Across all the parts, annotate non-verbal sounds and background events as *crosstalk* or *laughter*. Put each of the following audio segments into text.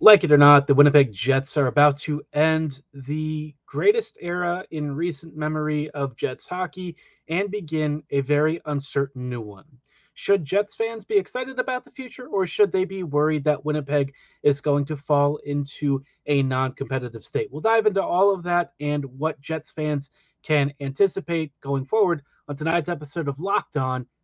Like it or not, the Winnipeg Jets are about to end the greatest era in recent memory of Jets hockey and begin a very uncertain new one. Should Jets fans be excited about the future, or should they be worried that Winnipeg is going to fall into a non competitive state? We'll dive into all of that and what Jets fans can anticipate going forward on tonight's episode of Locked On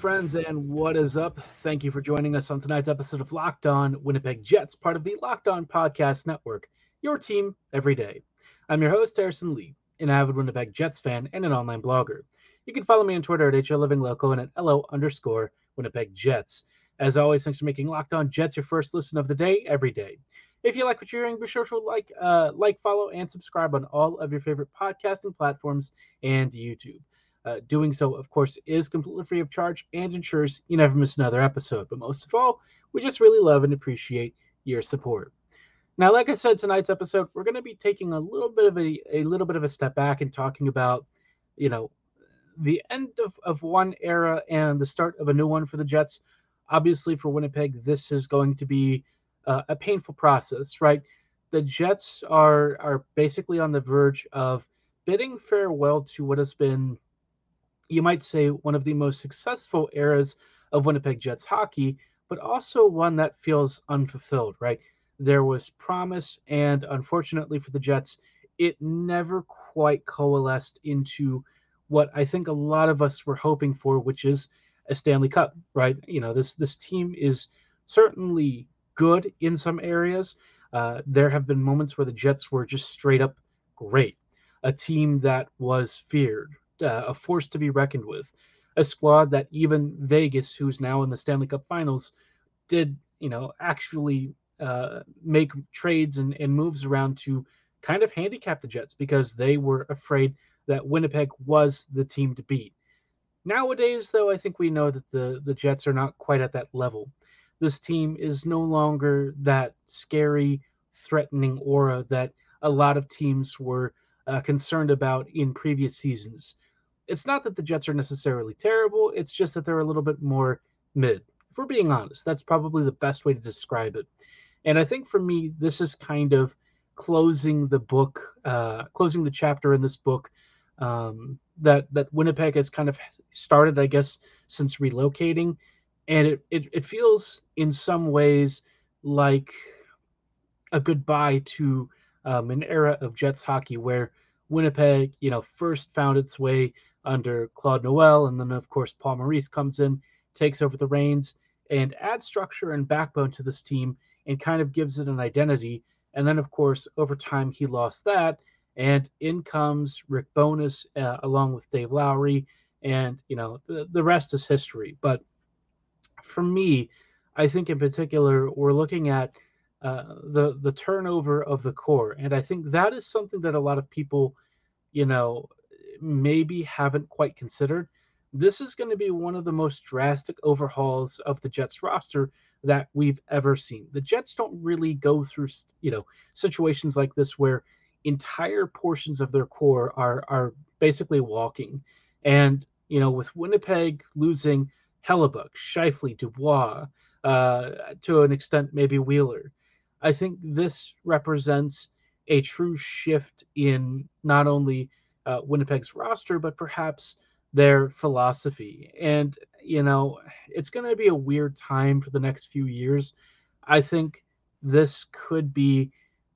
Friends, and what is up? Thank you for joining us on tonight's episode of Locked On Winnipeg Jets, part of the Locked On Podcast Network, your team every day. I'm your host, Harrison Lee, an avid Winnipeg Jets fan and an online blogger. You can follow me on Twitter at HLivingLoco and at LO underscore Winnipeg Jets. As always, thanks for making Locked On Jets your first listen of the day every day. If you like what you're hearing, be sure to like, uh, like, follow, and subscribe on all of your favorite podcasting platforms and YouTube. Uh, doing so, of course, is completely free of charge and ensures you never miss another episode. But most of all, we just really love and appreciate your support. Now, like I said, tonight's episode, we're going to be taking a little bit of a, a little bit of a step back and talking about, you know, the end of, of one era and the start of a new one for the Jets. Obviously, for Winnipeg, this is going to be uh, a painful process, right? The Jets are are basically on the verge of bidding farewell to what has been you might say, one of the most successful eras of Winnipeg Jets hockey, but also one that feels unfulfilled, right? There was promise, and unfortunately for the Jets, it never quite coalesced into what I think a lot of us were hoping for, which is a Stanley Cup, right? You know, this this team is certainly good in some areas. Uh, there have been moments where the Jets were just straight up great, a team that was feared, uh, a force to be reckoned with, a squad that even Vegas, who's now in the Stanley Cup Finals, did you know actually uh, make trades and, and moves around to kind of handicap the Jets because they were afraid that Winnipeg was the team to beat. Nowadays, though, I think we know that the, the Jets are not quite at that level. This team is no longer that scary, threatening aura that a lot of teams were uh, concerned about in previous seasons it's not that the Jets are necessarily terrible, it's just that they're a little bit more mid. If we're being honest, that's probably the best way to describe it. And I think for me, this is kind of closing the book, uh, closing the chapter in this book um, that that Winnipeg has kind of started, I guess, since relocating, and it, it it feels in some ways like a goodbye to um, an era of Jets hockey where Winnipeg, you know, first found its way under Claude Noel. And then, of course, Paul Maurice comes in, takes over the reins, and adds structure and backbone to this team and kind of gives it an identity. And then, of course, over time, he lost that. And in comes Rick Bowness uh, along with Dave Lowry. And, you know, the, the rest is history. But for me, I think in particular, we're looking at uh, the the turnover of the core, and I think that is something that a lot of people, you know, maybe haven't quite considered, this is going to be one of the most drastic overhauls of the Jets roster that we've ever seen. The Jets don't really go through, you know, situations like this where entire portions of their core are are basically walking. And you know, with Winnipeg losing Hellebuyck, Scheifele, Dubois, uh, to an extent maybe Wheeler, I think this represents a true shift in not only uh, Winnipeg's roster, but perhaps their philosophy. And, you know, it's going to be a weird time for the next few years. I think this could be,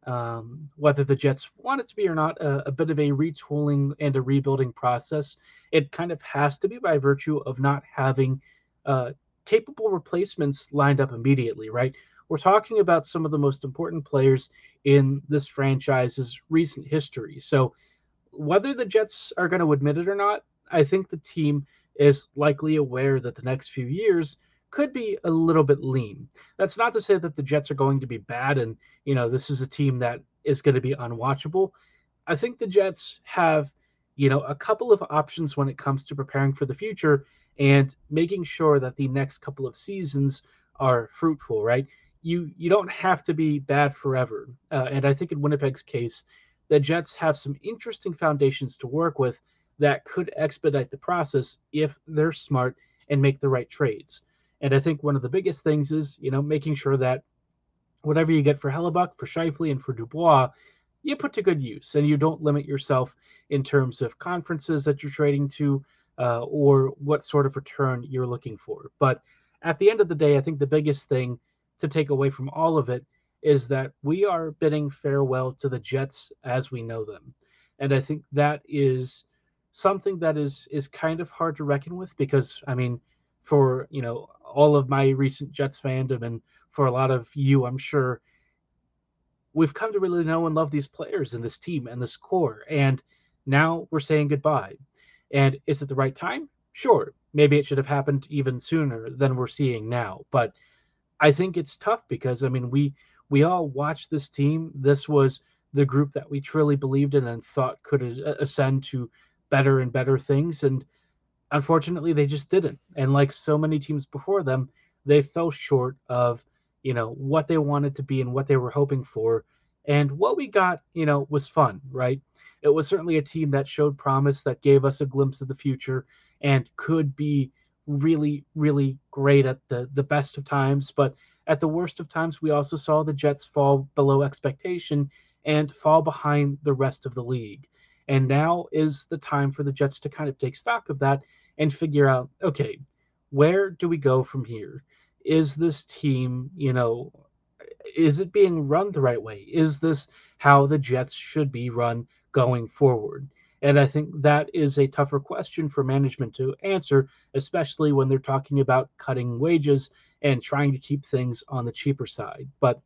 um, whether the Jets want it to be or not, a, a bit of a retooling and a rebuilding process. It kind of has to be by virtue of not having uh, capable replacements lined up immediately, right? We're talking about some of the most important players in this franchise's recent history. So, whether the Jets are going to admit it or not, I think the team is likely aware that the next few years could be a little bit lean. That's not to say that the Jets are going to be bad and, you know, this is a team that is going to be unwatchable. I think the Jets have, you know, a couple of options when it comes to preparing for the future and making sure that the next couple of seasons are fruitful, right? You you don't have to be bad forever. Uh, and I think in Winnipeg's case, the Jets have some interesting foundations to work with that could expedite the process if they're smart and make the right trades. And I think one of the biggest things is, you know, making sure that whatever you get for Hellebuyck, for Scheifele, and for Dubois, you put to good use and you don't limit yourself in terms of conferences that you're trading to uh, or what sort of return you're looking for. But at the end of the day, I think the biggest thing to take away from all of it is that we are bidding farewell to the Jets as we know them. And I think that is something that is is kind of hard to reckon with because I mean, for you know all of my recent Jets fandom and for a lot of you, I'm sure we've come to really know and love these players and this team and this core. And now we're saying goodbye. And is it the right time? Sure. Maybe it should have happened even sooner than we're seeing now. But I think it's tough because I mean we we all watched this team. This was the group that we truly believed in and thought could uh, ascend to better and better things. And unfortunately, they just didn't. And like so many teams before them, they fell short of, you know, what they wanted to be and what they were hoping for. And what we got, you know, was fun, right? It was certainly a team that showed promise, that gave us a glimpse of the future and could be really, really great at the, the best of times. But at the worst of times, we also saw the Jets fall below expectation and fall behind the rest of the league. And now is the time for the Jets to kind of take stock of that and figure out okay, where do we go from here? Is this team, you know, is it being run the right way? Is this how the Jets should be run going forward? And I think that is a tougher question for management to answer, especially when they're talking about cutting wages and trying to keep things on the cheaper side. But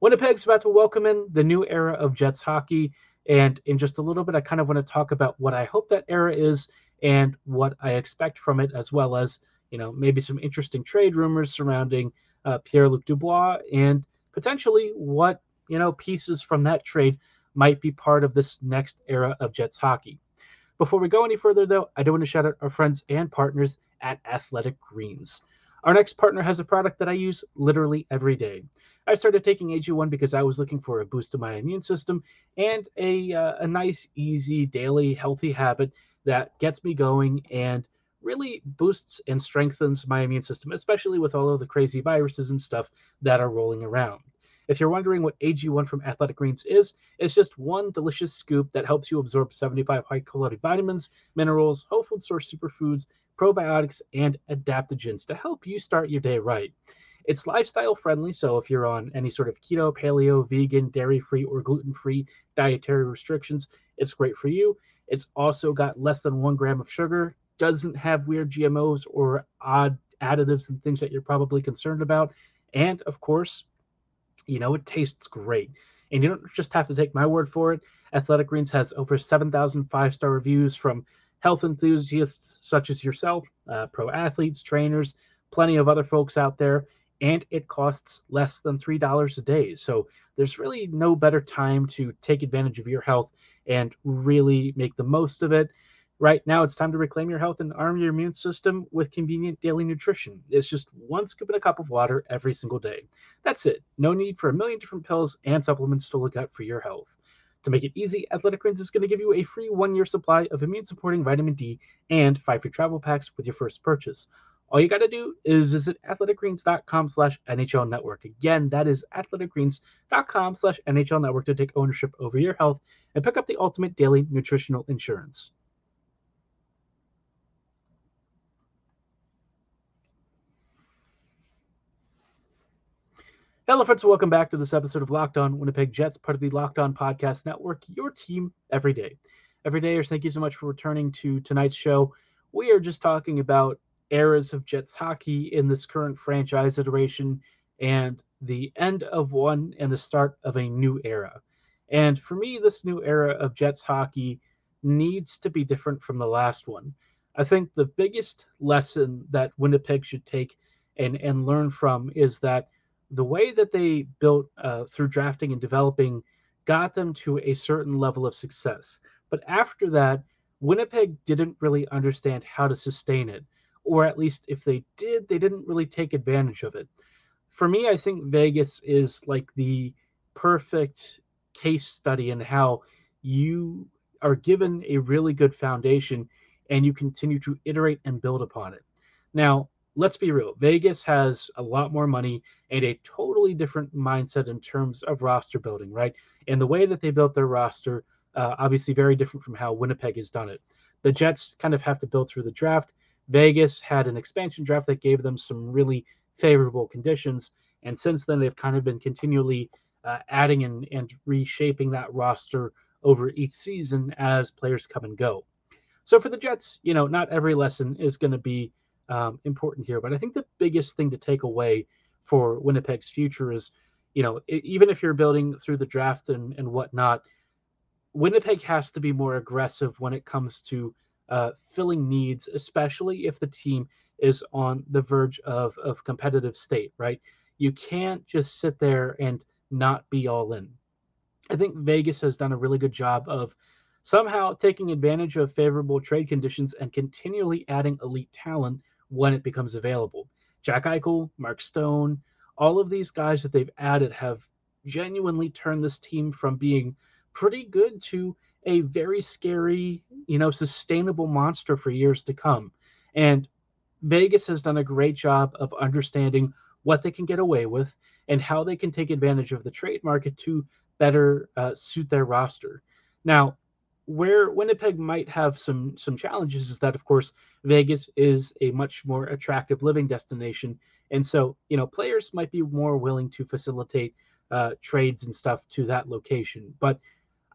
Winnipeg's about to welcome in the new era of Jets hockey. And in just a little bit, I kind of want to talk about what I hope that era is and what I expect from it, as well as, you know, maybe some interesting trade rumors surrounding uh, Pierre Luc Dubois and potentially what, you know, pieces from that trade might be part of this next era of Jets hockey. Before we go any further, though, I do want to shout out our friends and partners at Athletic Greens. Our next partner has a product that I use literally every day. I started taking AG1 because I was looking for a boost to my immune system and a, uh, a nice, easy, daily, healthy habit that gets me going and really boosts and strengthens my immune system, especially with all of the crazy viruses and stuff that are rolling around. If you're wondering what AG1 from Athletic Greens is, it's just one delicious scoop that helps you absorb 75 high quality vitamins, minerals, whole food source superfoods, probiotics, and adaptogens to help you start your day right. It's lifestyle friendly, so if you're on any sort of keto, paleo, vegan, dairy free, or gluten free dietary restrictions, it's great for you. It's also got less than one gram of sugar, doesn't have weird GMOs or odd additives and things that you're probably concerned about. And of course, you know, it tastes great. And you don't just have to take my word for it. Athletic Greens has over 7,000 five star reviews from health enthusiasts such as yourself, uh, pro athletes, trainers, plenty of other folks out there and it costs less than $3 a day. So there's really no better time to take advantage of your health and really make the most of it. Right now, it's time to reclaim your health and arm your immune system with convenient daily nutrition. It's just one scoop in a cup of water every single day. That's it. No need for a million different pills and supplements to look out for your health. To make it easy, Athletic Greens is going to give you a free one year supply of immune supporting vitamin D and five free travel packs with your first purchase. All you got to do is visit athleticgreens.com slash NHL Network. Again, that is athleticgreens.com slash NHL Network to take ownership over your health and pick up the ultimate daily nutritional insurance. Hello, friends. Welcome back to this episode of Locked On Winnipeg Jets, part of the Locked On Podcast Network, your team every day. Every day, thank you so much for returning to tonight's show. We are just talking about eras of Jets hockey in this current franchise iteration and the end of one and the start of a new era. And for me, this new era of Jets hockey needs to be different from the last one. I think the biggest lesson that Winnipeg should take and, and learn from is that the way that they built uh, through drafting and developing got them to a certain level of success. But after that, Winnipeg didn't really understand how to sustain it, or at least if they did, they didn't really take advantage of it. For me, I think Vegas is like the perfect case study in how you are given a really good foundation and you continue to iterate and build upon it. Now, let's be real Vegas has a lot more money and a totally different mindset in terms of roster building, right? And the way that they built their roster, uh, obviously very different from how Winnipeg has done it. The Jets kind of have to build through the draft. Vegas had an expansion draft that gave them some really favorable conditions. And since then, they've kind of been continually uh, adding and, and reshaping that roster over each season as players come and go. So for the Jets, you know, not every lesson is going to be um, important here. But I think the biggest thing to take away for Winnipeg's future is, you know, even if you're building through the draft and, and whatnot, Winnipeg has to be more aggressive when it comes to uh, filling needs, especially if the team is on the verge of, of competitive state, right? You can't just sit there and not be all in. I think Vegas has done a really good job of somehow taking advantage of favorable trade conditions and continually adding elite talent when it becomes available. Jack Eichel, Mark Stone, all of these guys that they've added have genuinely turned this team from being pretty good to a very scary, you know, sustainable monster for years to come. And Vegas has done a great job of understanding what they can get away with and how they can take advantage of the trade market to better uh, suit their roster. Now, where Winnipeg might have some some challenges is that of course Vegas is a much more attractive living destination. And so you know players might be more willing to facilitate uh, trades and stuff to that location. But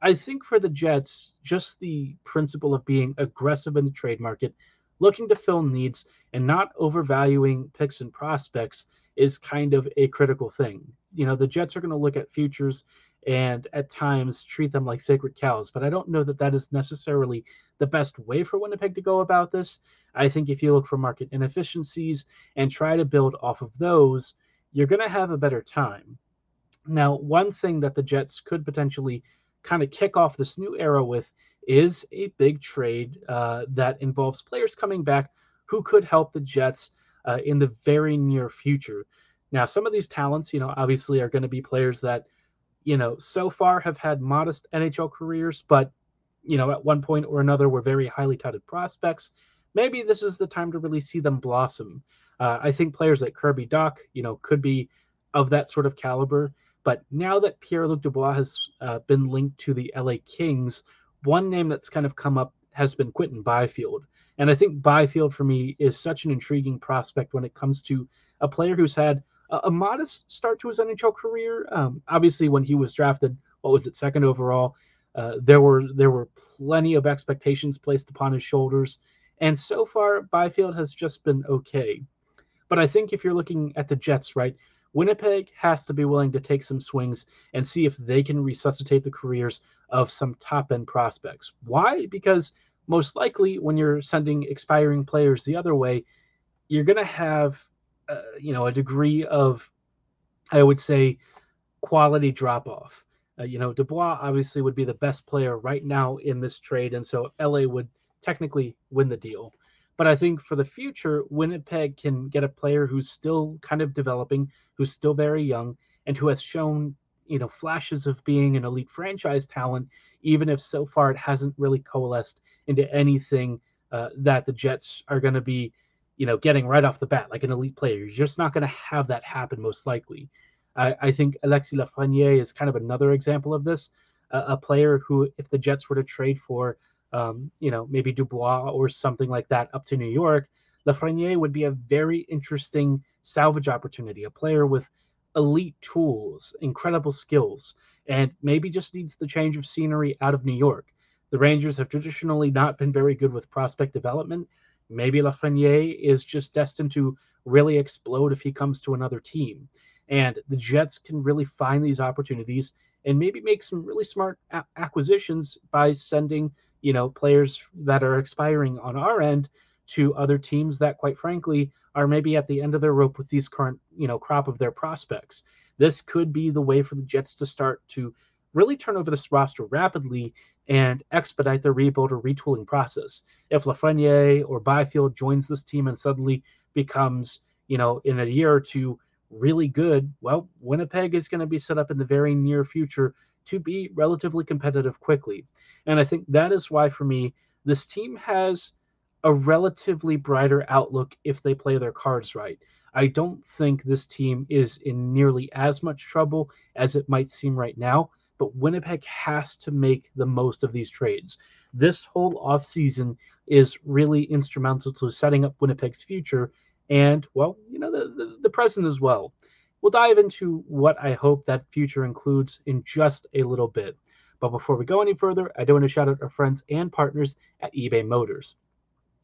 I think for the Jets just the principle of being aggressive in the trade market looking to fill needs and not overvaluing picks and prospects is kind of a critical thing. You know the Jets are going to look at futures and at times treat them like sacred cows. But I don't know that that is necessarily the best way for Winnipeg to go about this. I think if you look for market inefficiencies and try to build off of those, you're going to have a better time. Now, one thing that the Jets could potentially kind of kick off this new era with is a big trade uh, that involves players coming back who could help the Jets uh, in the very near future. Now, some of these talents, you know, obviously are going to be players that you know, so far have had modest NHL careers, but, you know, at one point or another were very highly touted prospects. Maybe this is the time to really see them blossom. Uh, I think players like Kirby Dach, you know, could be of that sort of caliber. But now that Pierre Luc Dubois has uh, been linked to the LA Kings, one name that's kind of come up has been Quinton Byfield. And I think Byfield for me is such an intriguing prospect when it comes to a player who's had a, modest start to his NHL career. Um, obviously, when he was drafted, what was it, second overall? Uh, there were there were plenty of expectations placed upon his shoulders, and so far Byfield has just been okay. But I think if you're looking at the Jets, right, Winnipeg has to be willing to take some swings and see if they can resuscitate the careers of some top end prospects. Why? Because most likely, when you're sending expiring players the other way, you're going to have uh, you know a degree of i would say quality drop off uh, you know dubois obviously would be the best player right now in this trade and so la would technically win the deal. But i think for the future winnipeg can get a player who's still kind of developing who's still very young and who has shown you know flashes of being an elite franchise talent even if so far it hasn't really coalesced into anything uh, that the jets are going to be you know, getting right off the bat like an elite player. You're just not going to have that happen most likely. I, I think Alexis Lafreniere is kind of another example of this. Uh, a player who, if the Jets were to trade for, um, you know, maybe Dubois or something like that up to New York, Lafreniere would be a very interesting salvage opportunity. A player with elite tools, incredible skills, and maybe just needs the change of scenery out of New York. The Rangers have traditionally not been very good with prospect development, Maybe Lafreniere is just destined to really explode if he comes to another team. And the Jets can really find these opportunities and maybe make some really smart a- acquisitions by sending, you know, players that are expiring on our end to other teams that, quite frankly, are maybe at the end of their rope with these current, you know, crop of their prospects. This could be the way for the Jets to start to really turn over this roster rapidly and expedite the rebuild or retooling process. If Lafreniere or Byfield joins this team and suddenly becomes, you know, in a year or two really good, well, Winnipeg is going to be set up in the very near future to be relatively competitive quickly. And I think that is why, for me, this team has a relatively brighter outlook if they play their cards right. I don't think this team is in nearly as much trouble as it might seem right now, but Winnipeg has to make the most of these trades. This whole offseason is really instrumental to setting up Winnipeg's future and, well, you know, the, the, the present as well. We'll dive into what I hope that future includes in just a little bit. But before we go any further, I do want to shout out our friends and partners at eBay Motors.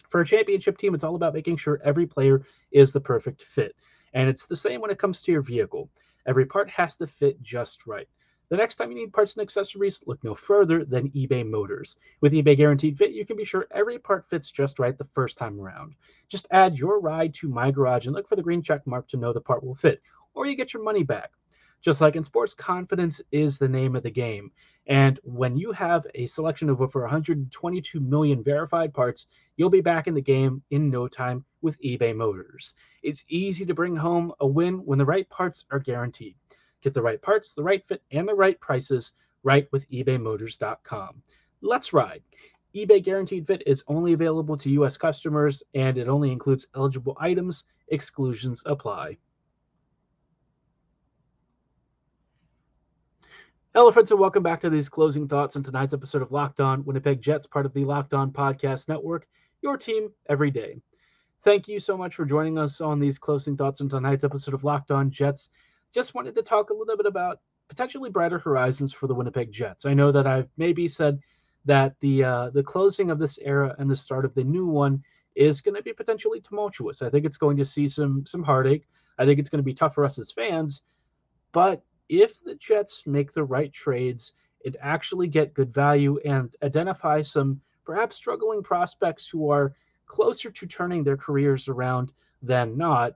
For a championship team, it's all about making sure every player is the perfect fit. And it's the same when it comes to your vehicle. Every part has to fit just right. The next time you need parts and accessories, look no further than eBay Motors. With eBay Guaranteed Fit, you can be sure every part fits just right the first time around. Just add your ride to My Garage and look for the green check mark to know the part will fit, or you get your money back. Just like in sports, confidence is the name of the game. And when you have a selection of over 122 million verified parts, you'll be back in the game in no time with eBay Motors. It's easy to bring home a win when the right parts are guaranteed. Get the right parts, the right fit, and the right prices right with ebaymotors.com. Let's ride. eBay Guaranteed Fit is only available to U.S. customers and it only includes eligible items. Exclusions apply. Hello, friends, and welcome back to these closing thoughts on tonight's episode of Locked On Winnipeg Jets, part of the Locked On Podcast Network, your team every day. Thank you so much for joining us on these closing thoughts on tonight's episode of Locked On Jets just wanted to talk a little bit about potentially brighter horizons for the Winnipeg Jets. I know that I've maybe said that the uh, the closing of this era and the start of the new one is going to be potentially tumultuous. I think it's going to see some some heartache. I think it's going to be tough for us as fans. But if the Jets make the right trades and actually get good value and identify some perhaps struggling prospects who are closer to turning their careers around than not,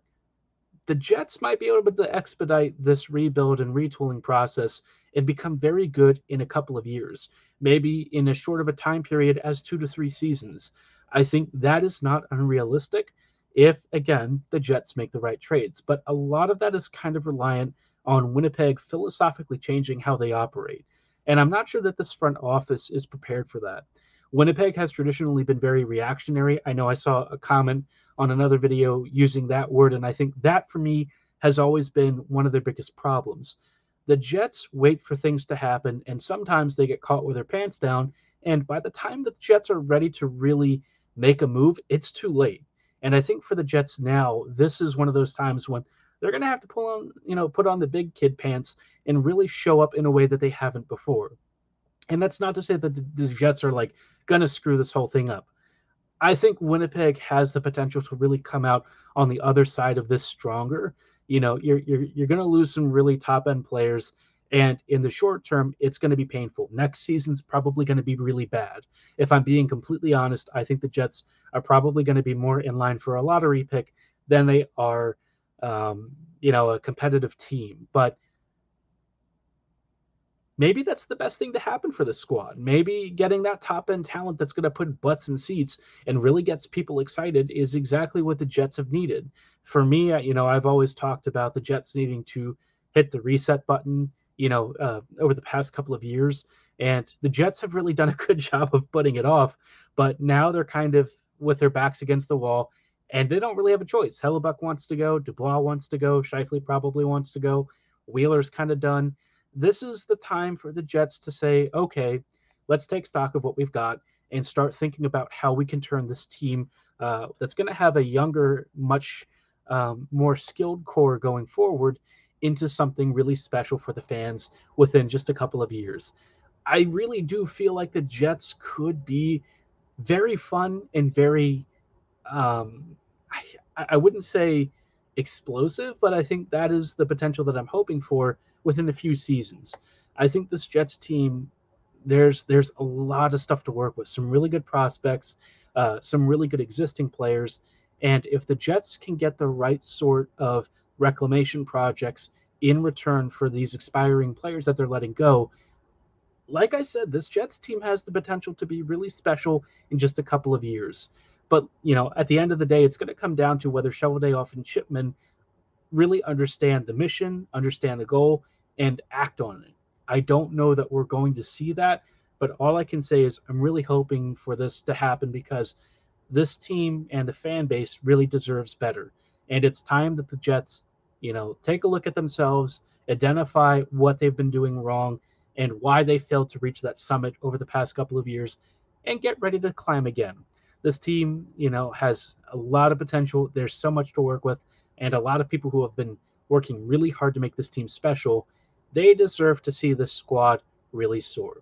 the Jets might be able to expedite this rebuild and retooling process and become very good in a couple of years, maybe in as short of a time period as two to three seasons. I think that is not unrealistic if, again, the Jets make the right trades. But a lot of that is kind of reliant on Winnipeg philosophically changing how they operate. And I'm not sure that this front office is prepared for that. Winnipeg has traditionally been very reactionary. I know I saw a comment on another video using that word. And I think that for me has always been one of their biggest problems. The Jets wait for things to happen, and sometimes they get caught with their pants down. And by the time the Jets are ready to really make a move, it's too late. And I think for the Jets now, this is one of those times when they're going to have to pull on, you know, put on the big kid pants and really show up in a way that they haven't before. And that's not to say that the, the Jets are like going to screw this whole thing up. I think Winnipeg has the potential to really come out on the other side of this stronger. You know, you're you're you're going to lose some really top end players, and in the short term, it's going to be painful. Next season's probably going to be really bad. If I'm being completely honest, I think the Jets are probably going to be more in line for a lottery pick than they are, um, you know, a competitive team. But maybe that's the best thing to happen for the squad. Maybe getting that top end talent that's going to put butts in seats and really gets people excited is exactly what the Jets have needed. For me, you know, I've always talked about the Jets needing to hit the reset button, you know, uh, over the past couple of years. And the Jets have really done a *laughs* good job of putting it off. But now they're kind of with their backs against the wall and they don't really have a choice. Hellebuyck wants to go, Dubois wants to go, Scheifele probably wants to go, Wheeler's kind of done this is the time for the Jets to say, okay, let's take stock of what we've got and start thinking about how we can turn this team uh, that's going to have a younger, much um, more skilled core going forward into something really special for the fans within just a couple of years. I really do feel like the Jets could be very fun and very, um, I, I wouldn't say explosive, but I think that is the potential that I'm hoping for within a few seasons. I think this Jets team, there's there's a lot of stuff to work with. Some really good prospects, uh, some really good existing players, and if the Jets can get the right sort of reclamation projects in return for these expiring players that they're letting go, like I said, this Jets team has the potential to be really special in just a couple of years. But, you know, at the end of the day, it's going to come down to whether Cheveldayoff and Chipman really understand the mission, understand the goal, and act on it. I don't know that we're going to see that, but all I can say is I'm really hoping for this to happen because this team and the fan base really deserves better. And it's time that the Jets, you know, take a look at themselves, identify what they've been doing wrong and why they failed to reach that summit over the past couple of years and get ready to climb again. This team, you know, has a lot of potential. There's so much to work with and a lot of people who have been working really hard to make this team special. They deserve to see this squad really soar.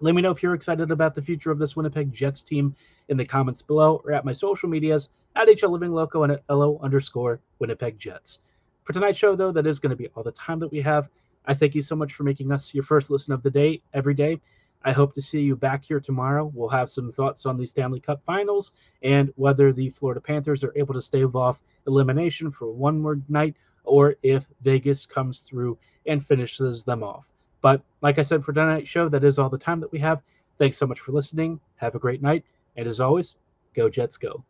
Let me know if you're excited about the future of this Winnipeg Jets team in the comments below or at my social medias at HL Living Loco and at LO underscore Winnipeg Jets. For tonight's show, though, that is going to be all the time that we have. I thank you so much for making us your first listen of the day every day. I hope to see you back here tomorrow. We'll have some thoughts on the Stanley Cup finals and whether the Florida Panthers are able to stave off elimination for one more night or if Vegas comes through and finishes them off. But like I said for tonight's show, that is all the time that we have. Thanks so much for listening. Have a great night. And as always, go Jets go.